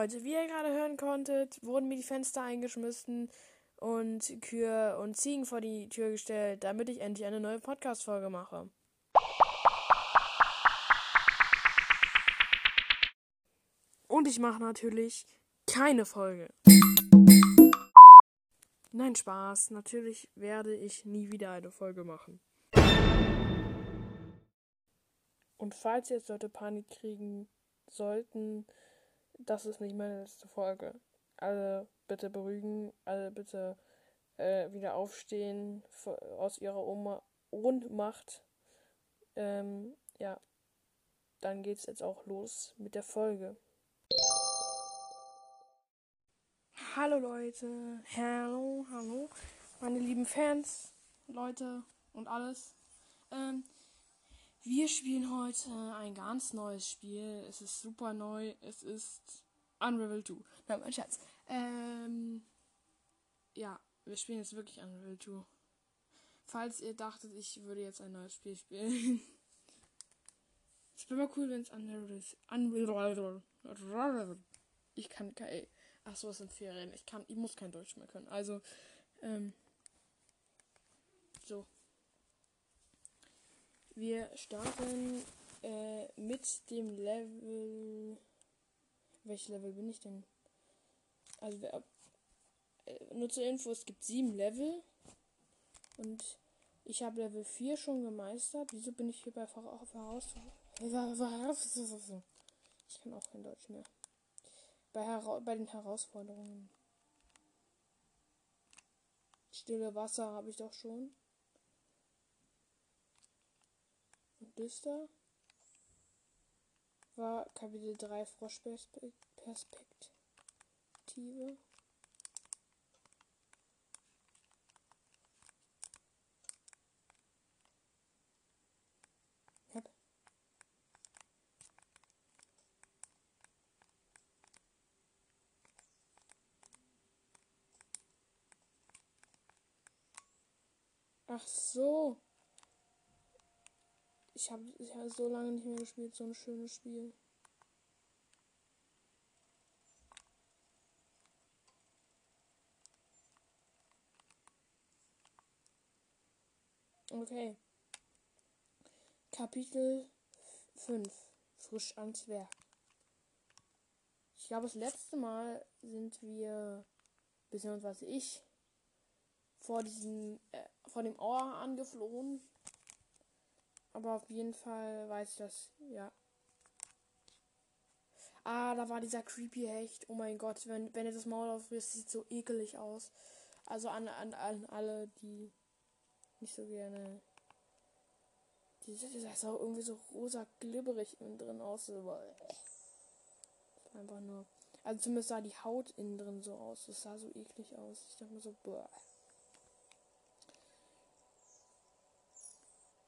Leute, wie ihr gerade hören konntet, wurden mir die Fenster eingeschmissen und Kühe und Ziegen vor die Tür gestellt, damit ich endlich eine neue Podcast-Folge mache. Und ich mache natürlich keine Folge. Nein, Spaß. Natürlich werde ich nie wieder eine Folge machen. Und falls jetzt Leute Panik kriegen sollten, das ist nicht meine letzte Folge. Alle bitte beruhigen, alle bitte äh, wieder aufstehen aus ihrer Oma Ohnmacht. Ähm, ja, dann geht's jetzt auch los mit der Folge. Hallo Leute, hallo, hallo, meine lieben Fans, Leute und alles. Ähm, wir spielen heute ein ganz neues Spiel. Es ist super neu. Es ist Unravel 2. Nein, mein Schatz. Ähm, ja, wir spielen jetzt wirklich Unravel 2. Falls ihr dachtet, ich würde jetzt ein neues Spiel spielen. Es wäre mal cool, wenn es Unravel ist. Unravel. Ich kann kein. Ach so, es sind Ferien. Ich kann, ich muss kein Deutsch mehr können. Also, ähm, so. Wir starten äh, mit dem Level. Welches Level bin ich denn? Also, äh, nur zur Info: es gibt sieben Level. Und ich habe Level 4 schon gemeistert. Wieso bin ich hier bei Voraus. Ich kann auch kein Deutsch mehr. Bei, Hera bei den Herausforderungen. Stille Wasser habe ich doch schon. Da war Kapitel 3 Froschperspektive. Ach so. Ich habe ich hab so lange nicht mehr gespielt, so ein schönes Spiel. Okay. Kapitel 5. Frisch ans Werk. Ich glaube, das letzte Mal sind wir, beziehungsweise ich, vor diesem, äh, vor dem Ohr angeflohen. Aber auf jeden Fall weiß ich das, ja. Ah, da war dieser creepy Hecht. Oh mein Gott, wenn, wenn er das Maul aufrisst, sieht so ekelig aus. Also an, an, an alle, die nicht so gerne. Die sieht auch irgendwie so rosa glibberig innen drin aus. Einfach nur. Also zumindest sah die Haut innen drin so aus. Das sah so eklig aus. Ich dachte mir so, boah.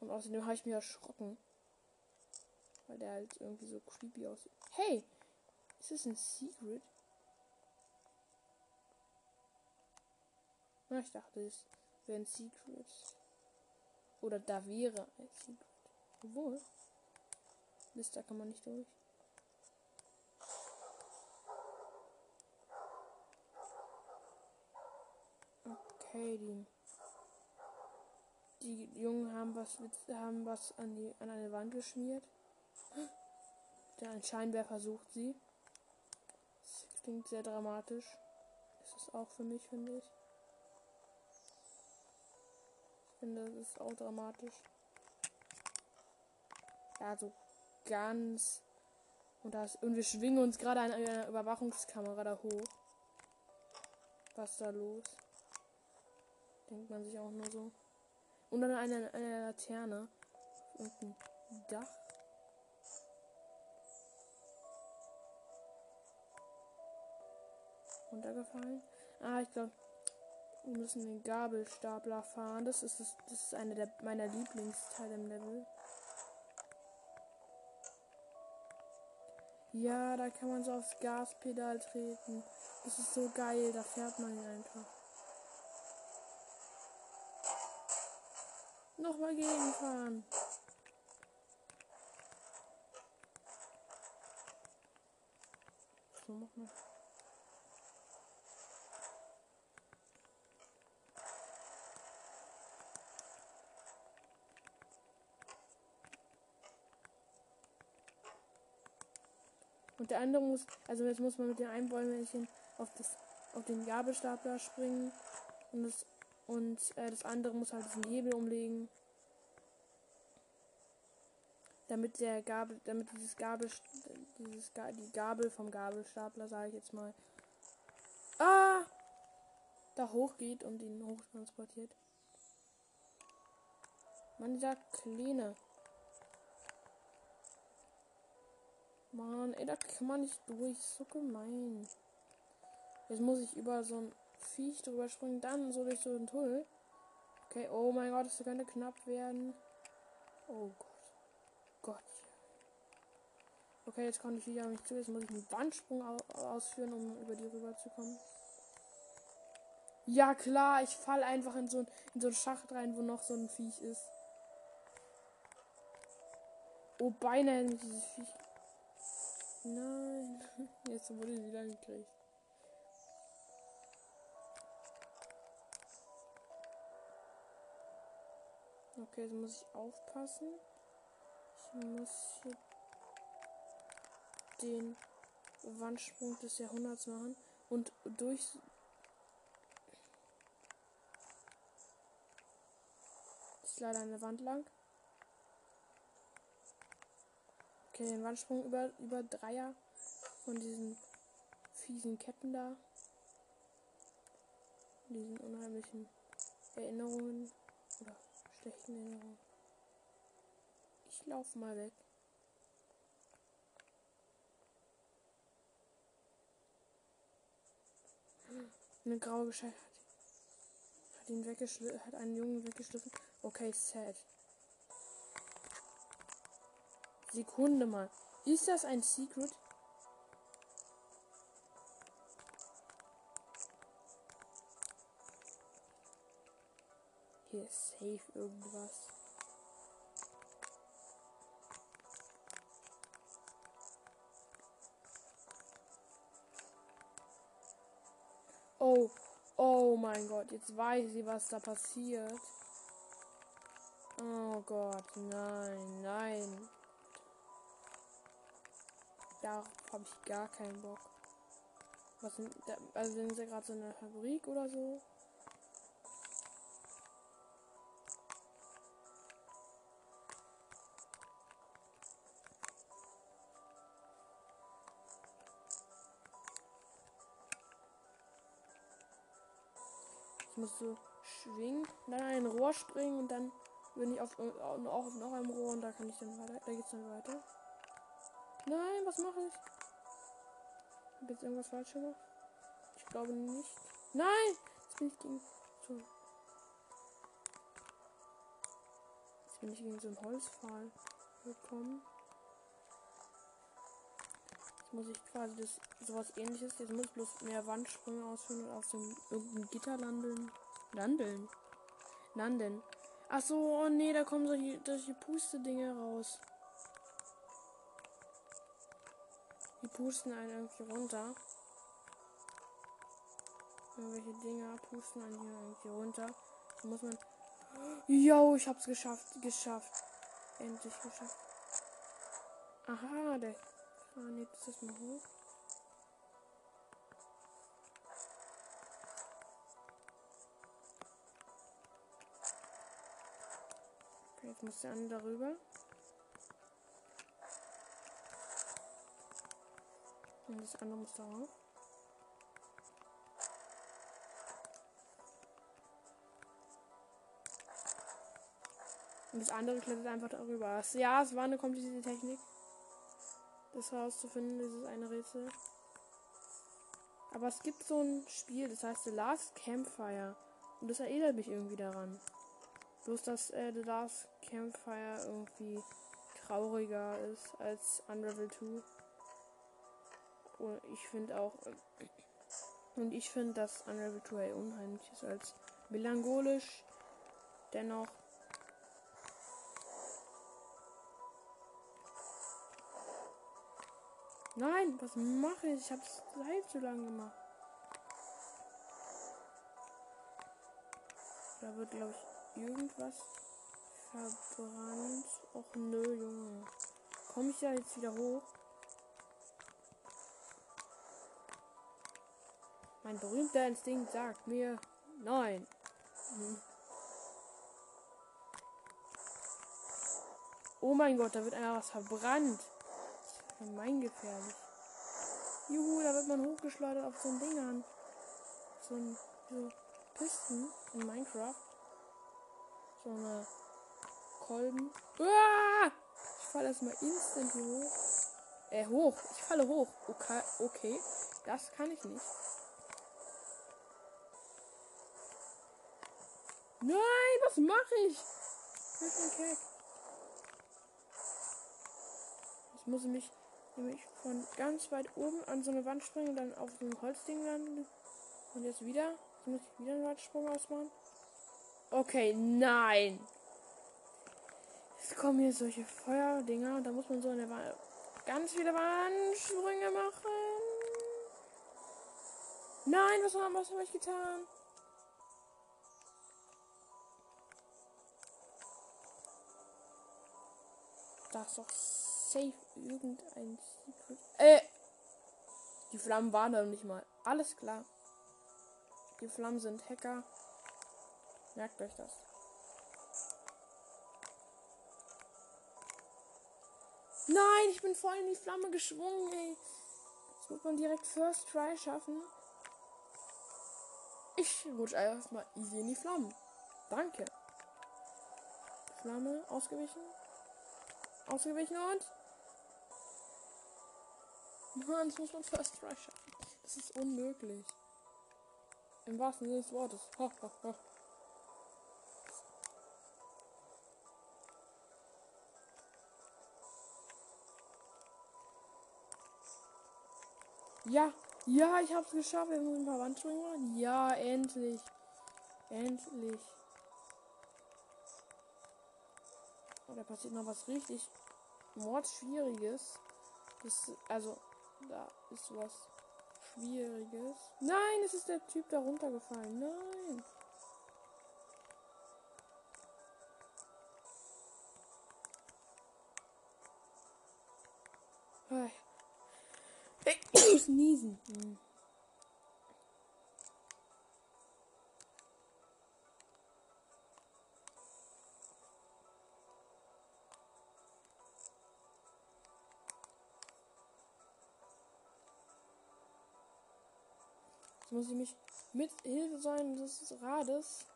Und außerdem habe ich mich erschrocken. Weil der halt irgendwie so creepy aussieht. Hey! Ist das ein Secret? Na, ich dachte, es wäre ein Secret. Oder da wäre ein Secret. Obwohl. Liste kann man nicht durch. Okay, die die Jungen haben was, haben was an, die, an eine Wand geschmiert. Der ein Scheinwerfer sucht sie. Das klingt sehr dramatisch. Ist es auch für mich, finde ich. Ich finde, das ist auch dramatisch. Ja, so ganz. Und, das, und wir schwingen uns gerade an einer Überwachungskamera da hoch. Was ist da los? Denkt man sich auch nur so. Und dann eine, eine Laterne. Und ein Dach. Runtergefallen. Ah, ich glaube, wir müssen den Gabelstapler fahren. Das ist, das, das ist einer der, meiner Lieblingsteile im Level. Ja, da kann man so aufs Gaspedal treten. Das ist so geil, da fährt man einfach. Nochmal gegenfahren. nur machen. Und der andere muss, also jetzt muss man mit dem einen Bäumchen auf, das, auf den Gabelstapler springen. Und das, und äh, das andere muss halt diesen Hebel umlegen. Damit der Gabel, damit dieses Gabel, dieses, die Gabel vom Gabelstapler, sage ich jetzt mal, ah, da hochgeht und ihn hochtransportiert. Man sagt Kleine. Mann, ey, da kann man nicht durch. So gemein. Jetzt muss ich über so ein Viech drüber springen, dann so durch so einen Tunnel. Okay, oh mein Gott, das könnte knapp werden. Oh Gott. Gott. Okay, jetzt kommt die Viecher auf mich zu. Jetzt muss ich einen Wandsprung ausführen, um über die rüber zu kommen. Ja, klar, ich fall einfach in so, in so einen Schacht rein, wo noch so ein Viech ist. Oh, beinahe dieses Viech Nein. Jetzt wurde sie wieder gekriegt. Okay, jetzt muss ich aufpassen. Ich muss hier den Wandsprung des Jahrhunderts machen und durch ist leider eine Wand lang. Okay, den Wandsprung über, über Dreier von diesen fiesen Ketten da. Diesen unheimlichen Erinnerungen oder schlechten Erinnerungen. Ich laufe mal weg. Eine graue Gestalt hat, hat ihn weggeschliffen, hat einen Jungen weggeschliffen. Okay, sad. Sekunde mal. Ist das ein Secret? Hier ist safe irgendwas. Oh, oh mein Gott, jetzt weiß sie, was da passiert. Oh Gott, nein, nein. Darauf habe ich gar keinen Bock. Was sind, also sind sie gerade so in der Fabrik oder so? Muss so schwingen, dann ein Rohr springen und dann bin ich auf, auch auf noch einem Rohr und da kann ich dann weiter, da geht's dann weiter. Nein, was mache ich? Hab jetzt irgendwas falsch gemacht? Ich glaube nicht. Nein! Jetzt bin ich gegen. So. Jetzt bin ich gegen so einen Holzpfahl gekommen. Jetzt muss ich quasi das sowas ähnliches. Jetzt muss ich bloß mehr Wandsprünge ausführen und auf so einem irgendeinem Gitter landen. Landeln. Landen. Ach so, oh nee, da kommen solche, solche Puste-Dinge raus. Die pusten einen irgendwie runter. Irgendwelche Dinger pusten einen hier irgendwie runter. Da muss man. Jo, ich hab's geschafft. Geschafft. Endlich geschafft. Aha, der fahren jetzt das mal hoch. Okay, jetzt muss der andere darüber. Und das andere muss darauf. Und das andere klettert einfach darüber. Ja, es war eine komplizierte Technik. Das herauszufinden, dieses eine Rätsel. Aber es gibt so ein Spiel, das heißt The Last Campfire. Und das erinnert mich irgendwie daran. Bloß, dass äh, The Last Campfire irgendwie trauriger ist als Unravel 2. Und ich finde auch. Und ich finde, dass Unravel 2 unheimlich ist als melancholisch. Dennoch. Nein, was mache ich? Ich habe es halb so lang gemacht. Da wird, glaube ich, irgendwas verbrannt. Och nö, Junge. Komme ich da jetzt wieder hoch? Mein berühmter Instinkt sagt mir nein. Hm. Oh mein Gott, da wird einer was verbrannt. Das ist gemeingefährlich. Juhu, da wird man hochgeschleudert auf so ein Ding an. So ein so Pisten in Minecraft. So eine Kolben. Uah! Ich falle erstmal instant hier hoch. Äh, hoch. Ich falle hoch. Okay, okay. Das kann ich nicht. Nein, was mache ich? Ich muss mich nämlich von ganz weit oben an so eine Wand springen und dann auf so ein Holzding landen. Und jetzt wieder. Jetzt muss ich wieder einen Weitsprung ausmachen. Okay, nein. Jetzt kommen hier solche Feuerdinger und da muss man so eine Wand ganz viele Wandsprünge machen. Nein, was, was habe ich getan? Da ist doch safe irgendein Secret. Äh! Die Flammen waren da nicht mal. Alles klar. Die Flammen sind Hacker. Merkt euch das. Nein, ich bin voll in die Flamme geschwungen, ey. Jetzt wird man direkt First Try schaffen. Ich rutsche einfach mal easy in die Flammen. Danke. Flamme ausgewichen. Ausgewichen und. Mann, das muss man First Try schaffen. Das ist unmöglich. Im wahrsten Sinne des Wortes. Ha, ha, ha. Ja, ja, ich hab's geschafft. Wir müssen ein paar Wandsprünge machen. Ja, endlich. Endlich. Oh, da passiert noch was richtig Mordschwieriges. Das, also, da ist was Schwieriges. Nein, es ist der Typ da runtergefallen. Nein. Ich muss niesen. Hm. Muss ich mich mit Hilfe sein des Rades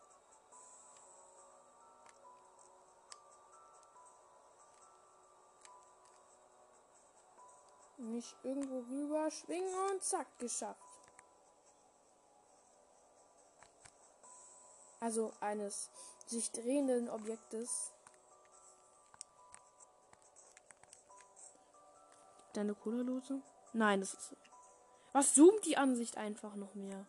mich irgendwo rüber schwingen und zack, geschafft. Also eines sich drehenden Objektes. Deine Cola-Lose? Nein, das ist. Was zoomt die Ansicht einfach noch mehr?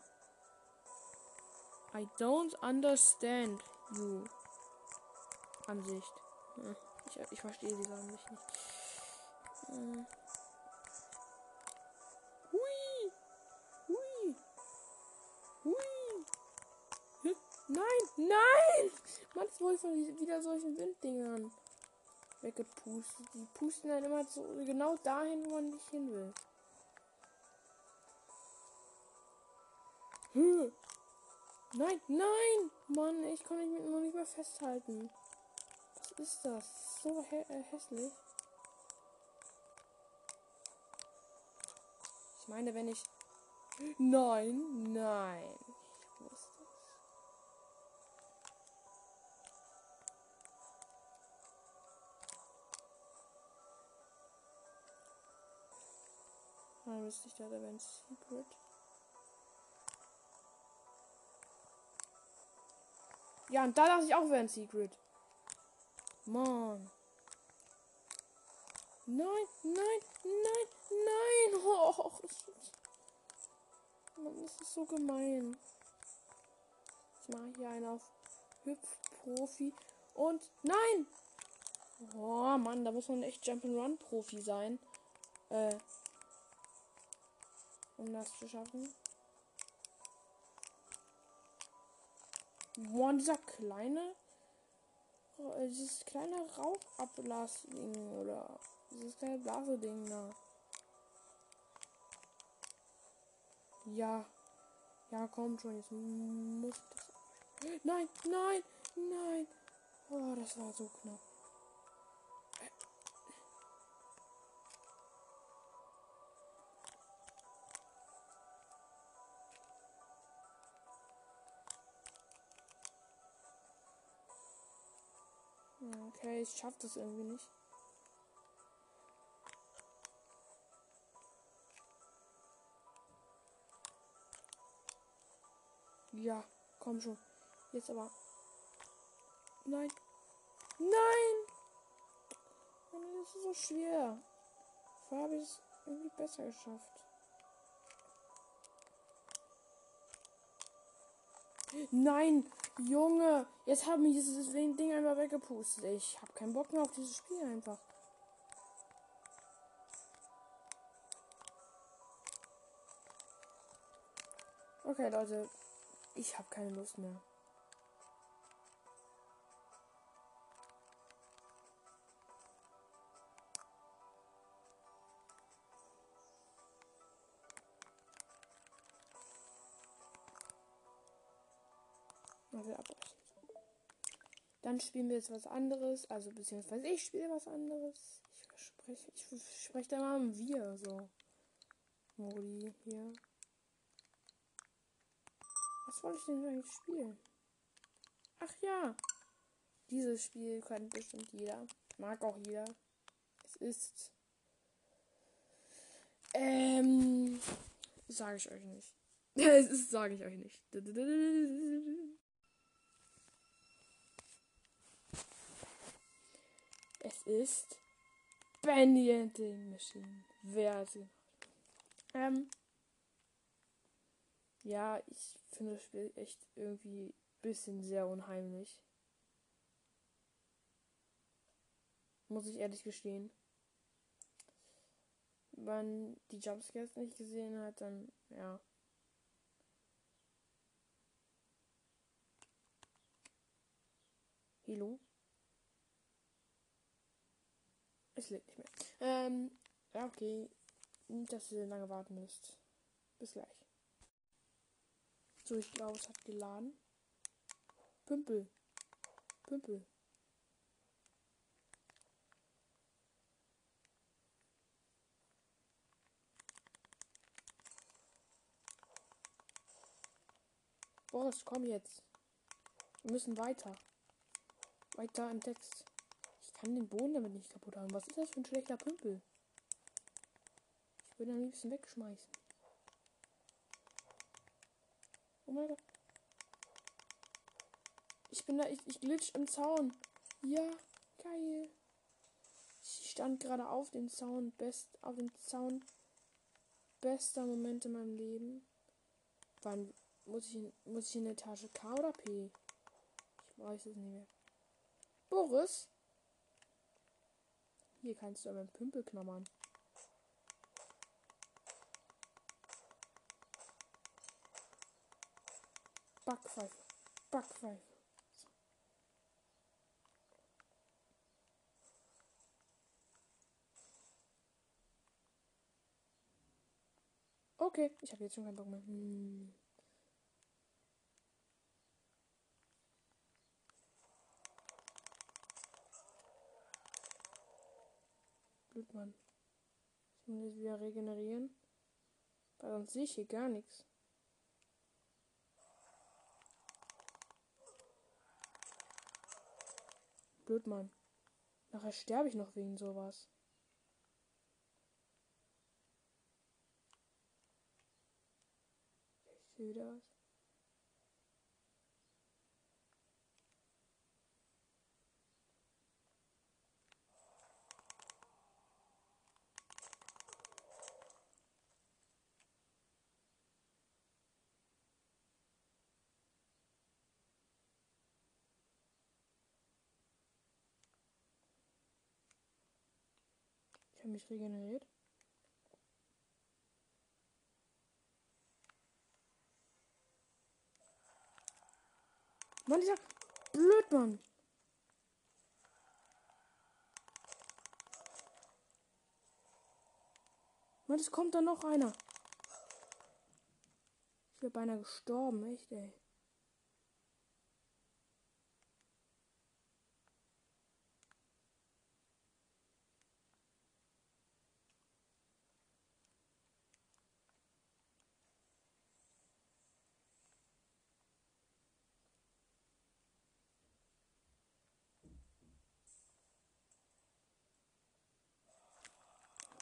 I don't understand you. Ansicht. Ich, ich verstehe diese Ansicht nicht. Hm. Hui. Hui. Hui. Nein, nein! Man ist wohl von wieder solchen Winddingern weggepustet. Die pusten dann immer so genau dahin, wo man nicht hin will. Nein, nein! Mann, ich kann mich noch nicht mehr festhalten. Was ist das? So hä äh, hässlich. Ich meine, wenn ich. Nein, nein. Ich wusste es. Dann müsste ich da der Secret. Ja, und da dachte ich auch, wäre ein Secret. Mann. Nein, nein, nein, nein. Oh, Mann, das ist so gemein. Ich mache hier einen auf Hüpfprofi. Und nein! Oh Mann, da muss man echt Jump'n'Run-Profi sein. Äh, um das zu schaffen. Boah, dieser kleine, äh, dieses kleine Rauchablassding oder dieses kleine Blase-Ding da. Ja. Ja, komm schon, jetzt muss das. Nein, nein, nein. Oh, das war so knapp. Okay, ich schaff das irgendwie nicht. Ja, komm schon. Jetzt aber. Nein. Nein! das ist so schwer. Vorher habe ich es irgendwie besser geschafft. Nein, Junge, jetzt haben wir dieses Ding einmal weggepustet. Ich habe keinen Bock mehr auf dieses Spiel einfach. Okay, Leute, ich habe keine Lust mehr. Dann spielen wir jetzt was anderes. Also beziehungsweise ich spiele was anderes. Ich spreche, ich spreche da mal im Wir so. Modi hier. Was wollte ich denn eigentlich spielen? Ach ja. Dieses Spiel kann bestimmt jeder. Mag auch jeder. Es ist. Ähm. Sage ich euch nicht. es ist, sage ich euch nicht. Ist Bandy Machine. Wer sie Ähm. Ja, ich finde das Spiel echt irgendwie ein bisschen sehr unheimlich. Muss ich ehrlich gestehen. Wenn man die Jumpscares nicht gesehen hat, dann ja. Hallo? Es lebt nicht mehr. Ähm, ja, okay. Nicht, dass ihr lange warten müsst. Bis gleich. So, ich glaube, es hat geladen. Pümpel. Pümpel. Boris, komm jetzt. Wir müssen weiter. Weiter im Text. Kann den Boden damit nicht kaputt haben. Was ist das für ein schlechter Pümpel? Ich würde am liebsten wegschmeißen. Oh mein Gott. Ich bin da, ich, ich glitsch im Zaun. Ja, geil. Ich stand gerade auf dem Zaun, best, auf dem Zaun. Bester Moment in meinem Leben. Wann muss ich in, muss ich in Etage K oder P? Ich weiß es nicht mehr. Boris? Hier kannst du an meinen Pümpel knabbern. Backpfeife. Backpfeife. Okay, ich habe jetzt schon keinen Bock mehr. Hm. Blutmann. Ich muss jetzt wieder regenerieren. Weil sonst sehe ich hier gar nichts. Blöd, Mann. Nachher sterbe ich noch wegen sowas. Ich sehe wieder was. für mich regeneriert. Mann, dieser Blödmann! Mann, es kommt da noch einer. Ich wäre beinahe gestorben, echt, ey.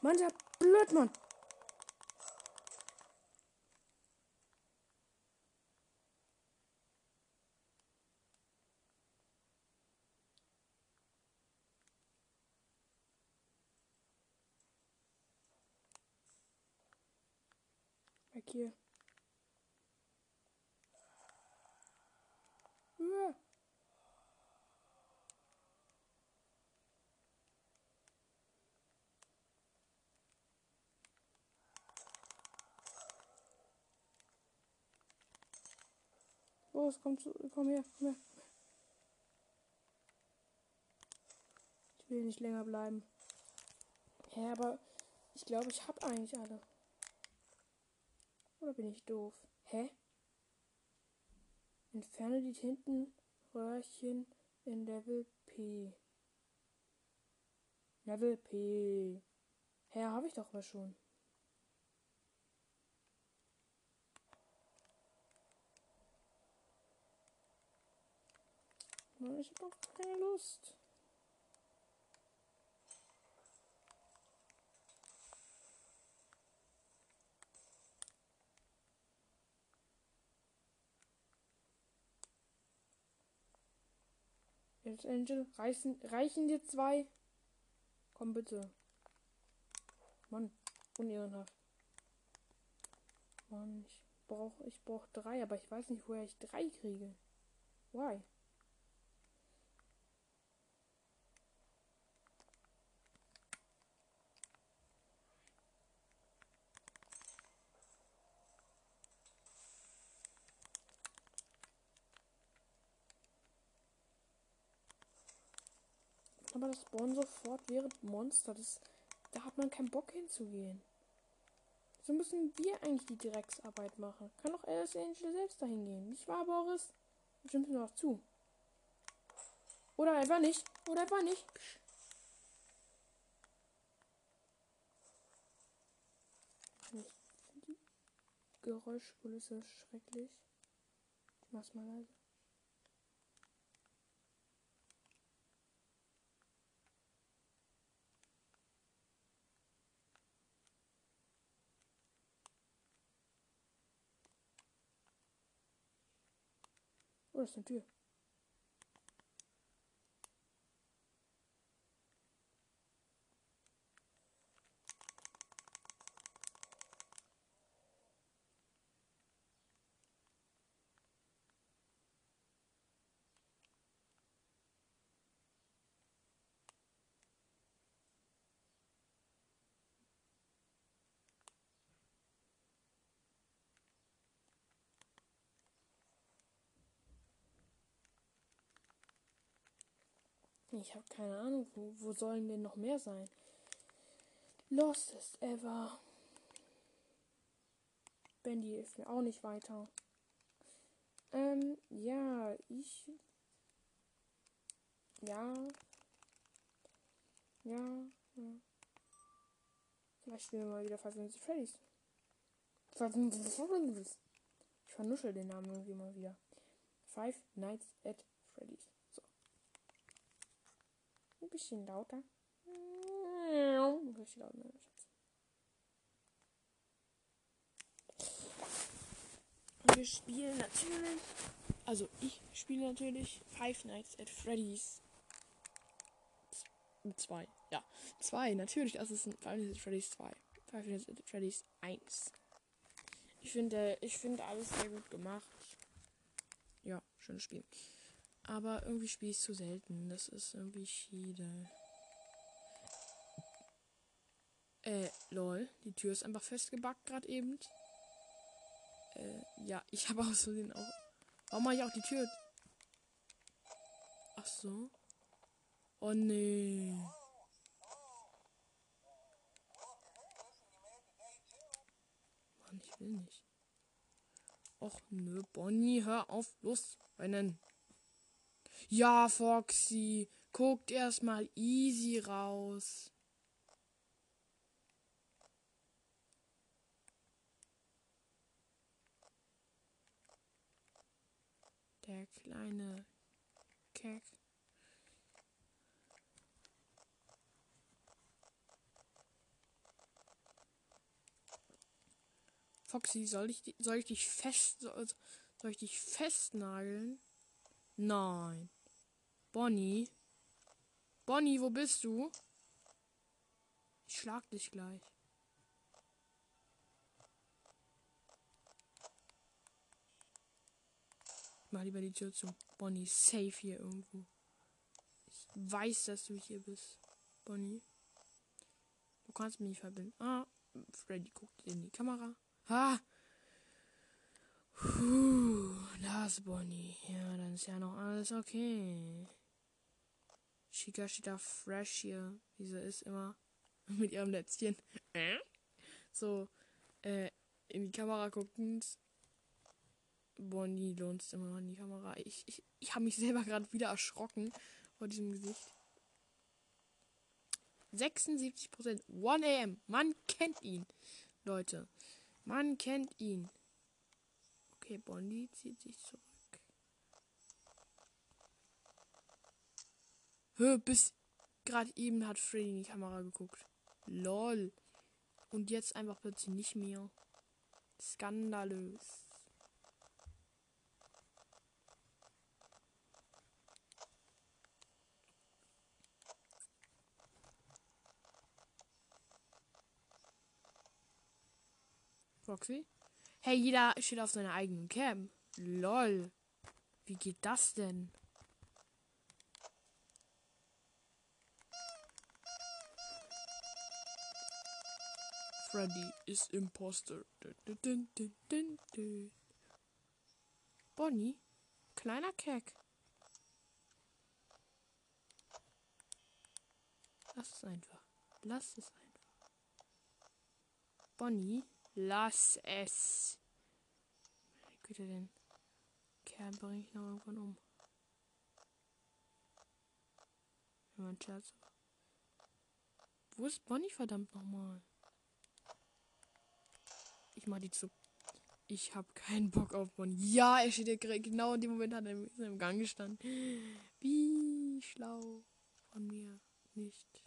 Mann, der Blödmann. Weg hier. Ja. Los, komm, zu, komm her, komm her. Ich will nicht länger bleiben. Ja, aber ich glaube, ich habe eigentlich alle. Oder bin ich doof? Hä? Entferne die Tintenröhrchen in Level P. Level P. Hä, habe ich doch mal schon. Ich hab doch keine Lust. Jetzt Angel, reichen, reichen dir zwei? Komm bitte. Mann, unehrenhaft. Mann, ich brauche ich brauch drei, aber ich weiß nicht, woher ich drei kriege. Why? Aber das spawnen sofort während Monster. Das, da hat man keinen Bock hinzugehen. So müssen wir eigentlich die Drecksarbeit machen. Kann doch Alice Angel selbst dahin gehen. Nicht wahr, Boris? Stimmt mir noch zu. Oder einfach nicht. Oder einfach nicht. Ich finde die Geräuschkulisse schrecklich. Ich mach's mal leise. Oh, das ist Ich habe keine Ahnung, wo, wo sollen denn noch mehr sein? Lostest ever. Bendy hilft mir auch nicht weiter. Ähm, ja, ich. Ja. Ja, ja. Vielleicht spielen wir mal wieder Five Nights at Freddy's. Ich vernuschel den Namen irgendwie mal wieder. Five Nights at Freddy's. Ein bisschen lauter. Richtig laut, ne, Schatz. Und wir spielen natürlich. Also ich spiele natürlich Five Nights at Freddy's. Zwei. Ja. Zwei, natürlich. Das ist ein Five Nights at Freddy's 2. Five Nights at Freddy's 1. Ich finde, ich finde alles sehr gut gemacht. Ja, schönes Spiel. Aber irgendwie spiele ich zu selten. Das ist irgendwie schiede. Äh, lol. Die Tür ist einfach festgebackt gerade eben. Äh, ja, ich habe aus Versehen auch. Warum mache ich auch die Tür? Ach so. Oh nee. Mann, ich will nicht. Och nö, Bonnie, hör auf, los, rennen. Ja, Foxy, guckt erstmal easy raus. Der kleine Keck. Foxy, soll ich, soll ich dich fest, soll, soll ich dich festnageln? Nein. Bonnie? Bonnie, wo bist du? Ich schlag dich gleich. Mach lieber die Tür zu. Bonnie, safe hier irgendwo. Ich weiß, dass du hier bist. Bonnie. Du kannst mich verbinden. Ah, Freddy guckt in die Kamera. Ha! Puh, das Bonnie. Ja, dann ist ja noch alles okay. Chica steht da fresh hier, wie sie ist immer. Mit ihrem Lätzchen. So, äh, in die Kamera guckend. Bonnie lunzt immer noch in die Kamera. Ich, ich, ich habe mich selber gerade wieder erschrocken vor diesem Gesicht. 76%. 1 AM. Man kennt ihn. Leute. Man kennt ihn. Okay, Bonnie zieht sich zurück. Hör, bis gerade eben hat Freddy in die Kamera geguckt. Lol. Und jetzt einfach plötzlich nicht mehr. Skandalös. Foxy? Hey, jeder steht auf seiner eigenen Cam. Lol. Wie geht das denn? Freddy ist Imposter. Bonnie? Kleiner Keck. Lass es einfach. Lass es einfach. Bonnie? Lass es. Meine Güte, den Kerl bringe ich noch irgendwann um. Mein Scherz. Wo ist Bonnie verdammt nochmal? Ich mach die zu. Ich hab keinen Bock auf Bonnie. Ja, er steht ja genau in dem Moment hat er im Gang gestanden. Wie schlau von mir nicht.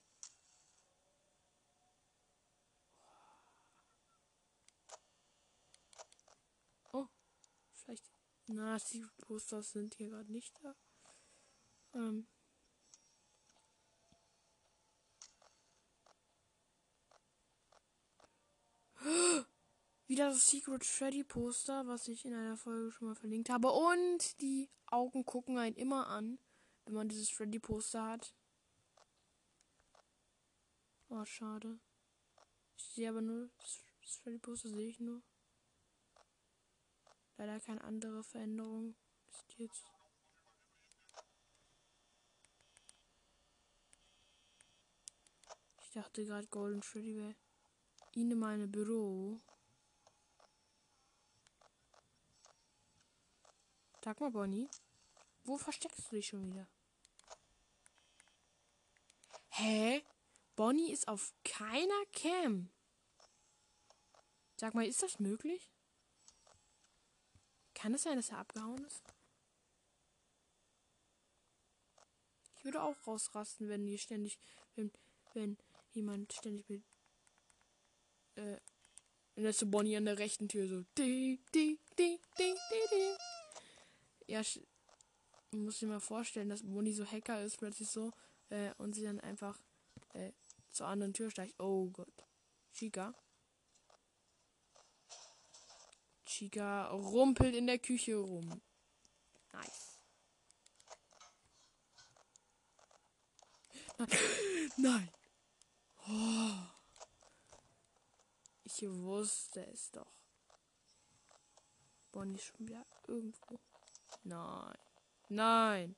Vielleicht. Na, die Posters sind hier gerade nicht da. Ähm. Wieder das Secret Freddy Poster, was ich in einer Folge schon mal verlinkt habe. Und die Augen gucken einen immer an, wenn man dieses Freddy Poster hat. Oh, schade. Ich sehe aber nur, das Freddy Poster sehe ich nur. Leider keine andere Veränderung. Ist jetzt. Ich dachte gerade Golden Freddy wäre in meine Büro. Sag mal, Bonnie. Wo versteckst du dich schon wieder? Hä? Bonnie ist auf keiner Cam. Sag mal, ist das möglich? Kann es sein, dass er abgehauen ist? Ich würde auch rausrasten, wenn die ständig, wenn, wenn jemand ständig mit, äh, und dann ist so Bonnie an der rechten Tür so, di, di, di, di, di, di. Ja, man muss sich mal vorstellen, dass Bonnie so Hacker ist, plötzlich so, äh, und sie dann einfach, äh, zur anderen Tür steigt. Oh Gott. Chica. Chica rumpelt in der Küche rum. Nice. Nein. Oh. Ich wusste es doch. Bonnie schon wieder irgendwo. Nein. Nein.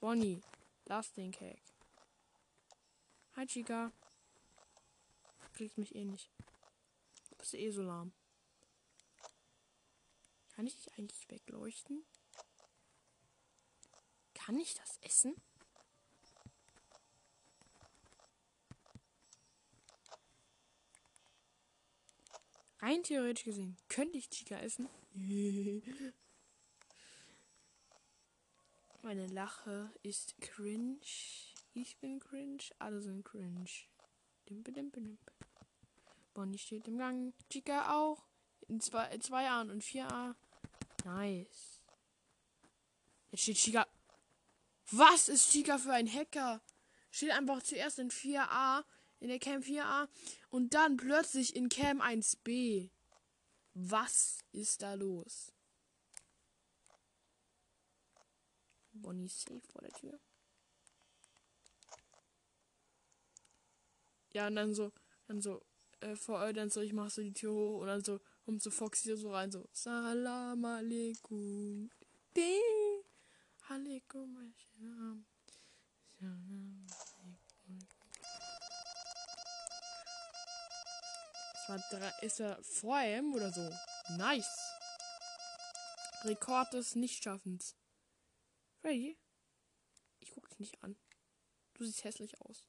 Bonnie, lass den Cake. Hi, Chica. Kriegst mich eh nicht. Du bist eh so lahm. Kann ich dich eigentlich wegleuchten? Kann ich das essen? Rein theoretisch gesehen könnte ich Chica essen. Meine Lache ist cringe. Ich bin cringe. Alle sind cringe. Dimpe, dimpe, dimpe. Bonnie steht im Gang. Chica auch. In 2a und 4a. Nice. Jetzt steht Chica. Was ist Chica für ein Hacker? Steht einfach zuerst in 4a in der Cam 4a und dann plötzlich in Cam 1b. Was ist da los? Bonnie safe vor der Tür. Ja, und dann so, dann so, äh, vor, äh, dann so, ich mach so die Tür hoch und dann so, kommt so Foxy so rein, so, Salam alaikum. Alaikum, Salam war drei, ist er vor ihm oder so. Nice. Rekord des Nichtschaffens. Freddy? Ich guck dich nicht an. Du siehst hässlich aus.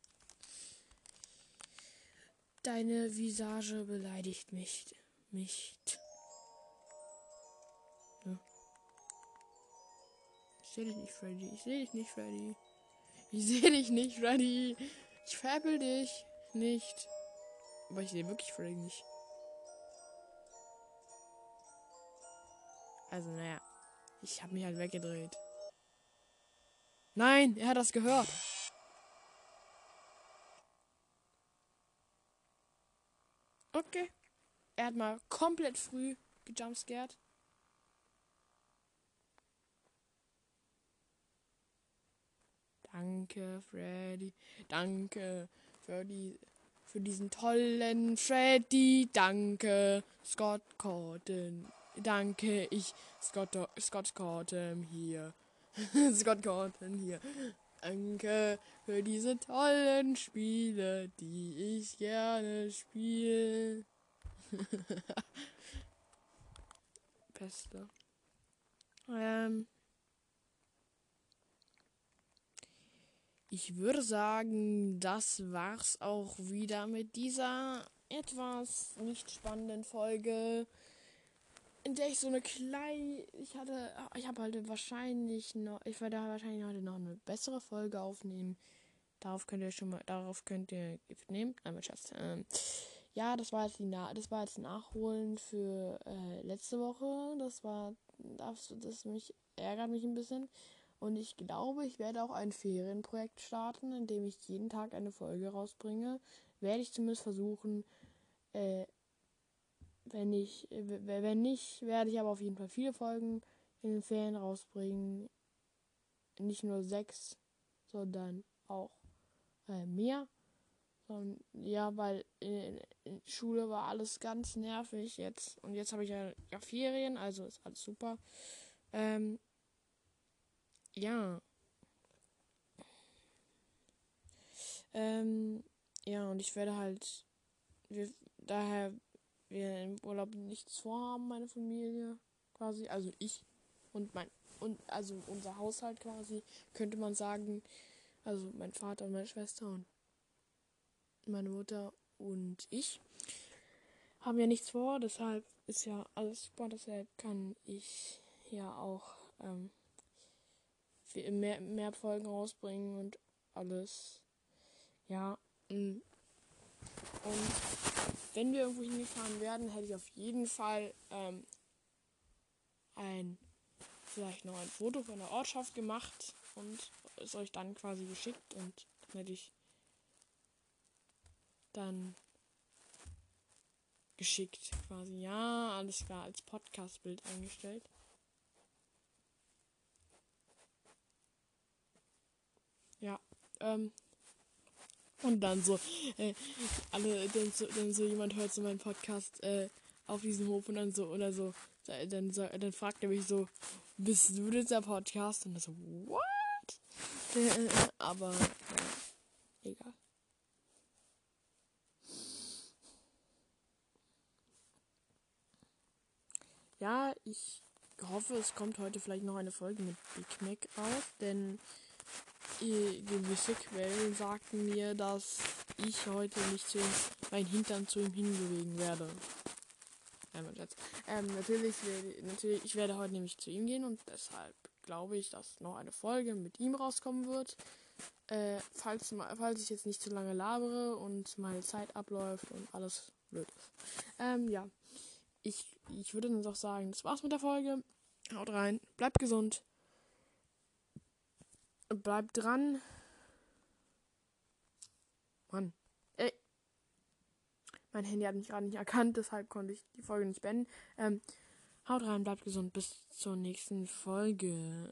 Deine Visage beleidigt mich. Mich. Ja. Ich sehe dich nicht, Freddy. Ich sehe dich nicht, Freddy. Ich sehe dich nicht, Freddy. Ich veräppel dich nicht. Aber ich sehe wirklich Freddy nicht. Also, naja. Ich habe mich halt weggedreht. Nein, er hat das gehört. Okay. Er hat mal komplett früh gejumpscared. Danke, Freddy. Danke für für diesen tollen Freddy. Danke, Scott Corden. Danke, ich, Scott, Scott Corden hier. Scott Corden hier. Danke für diese tollen Spiele, die ich gerne spiele. Beste. Ähm. ich würde sagen, das war's auch wieder mit dieser etwas nicht spannenden Folge, in der ich so eine kleine, ich hatte, ich habe halt wahrscheinlich noch, ich werde wahrscheinlich heute noch eine bessere Folge aufnehmen. Darauf könnt ihr schon mal, darauf könnt ihr Gift nehmen. Nein, Schatz. Ähm, ja, das war jetzt die, das war jetzt Nachholen für äh, letzte Woche. Das war, das, das mich ärgert mich ein bisschen. Und ich glaube, ich werde auch ein Ferienprojekt starten, in dem ich jeden Tag eine Folge rausbringe. Werde ich zumindest versuchen. Äh, wenn ich, wenn nicht, werde ich aber auf jeden Fall viele Folgen in den Ferien rausbringen. Nicht nur sechs, sondern auch äh, mehr. Und, ja, weil in, in, Schule war alles ganz nervig jetzt. Und jetzt habe ich ja, ja Ferien, also ist alles super. Ähm, ja. Ähm, ja, und ich werde halt, wir, daher wir im Urlaub nichts vorhaben, meine Familie quasi, also ich und mein, und also unser Haushalt quasi, könnte man sagen, also mein Vater und meine Schwester und meine Mutter und ich haben ja nichts vor, deshalb ist ja alles super, deshalb kann ich ja auch ähm, mehr, mehr Folgen rausbringen und alles. Ja. Mm. Und wenn wir irgendwo hingefahren werden, hätte ich auf jeden Fall ähm, ein vielleicht noch ein Foto von der Ortschaft gemacht und es euch dann quasi geschickt und dann hätte ich dann geschickt quasi. Ja, alles klar, als Podcast-Bild eingestellt. Ja. Ähm, und dann so, äh, alle, dann so, dann so jemand hört so meinen Podcast äh, auf diesem Hof und dann so, oder so, dann, dann, fragt er mich so, bist du dieser Podcast? Und dann so, what? Aber, ja, egal. Ja, ich hoffe, es kommt heute vielleicht noch eine Folge mit Big Mac raus, denn gewisse Quellen sagten mir, dass ich heute nicht zu ihm, mein Hintern zu ihm hinbewegen werde. Ähm, natürlich, natürlich, ich werde heute nämlich zu ihm gehen und deshalb glaube ich, dass noch eine Folge mit ihm rauskommen wird. Äh, falls, falls ich jetzt nicht zu lange labere und meine Zeit abläuft und alles blöd ist. Ähm, ja. Ich, ich würde dann doch sagen, das war's mit der Folge. Haut rein, bleibt gesund. Bleibt dran. Mann. Ey. Mein Handy hat mich gerade nicht erkannt, deshalb konnte ich die Folge nicht beenden. Ähm, haut rein, bleibt gesund. Bis zur nächsten Folge.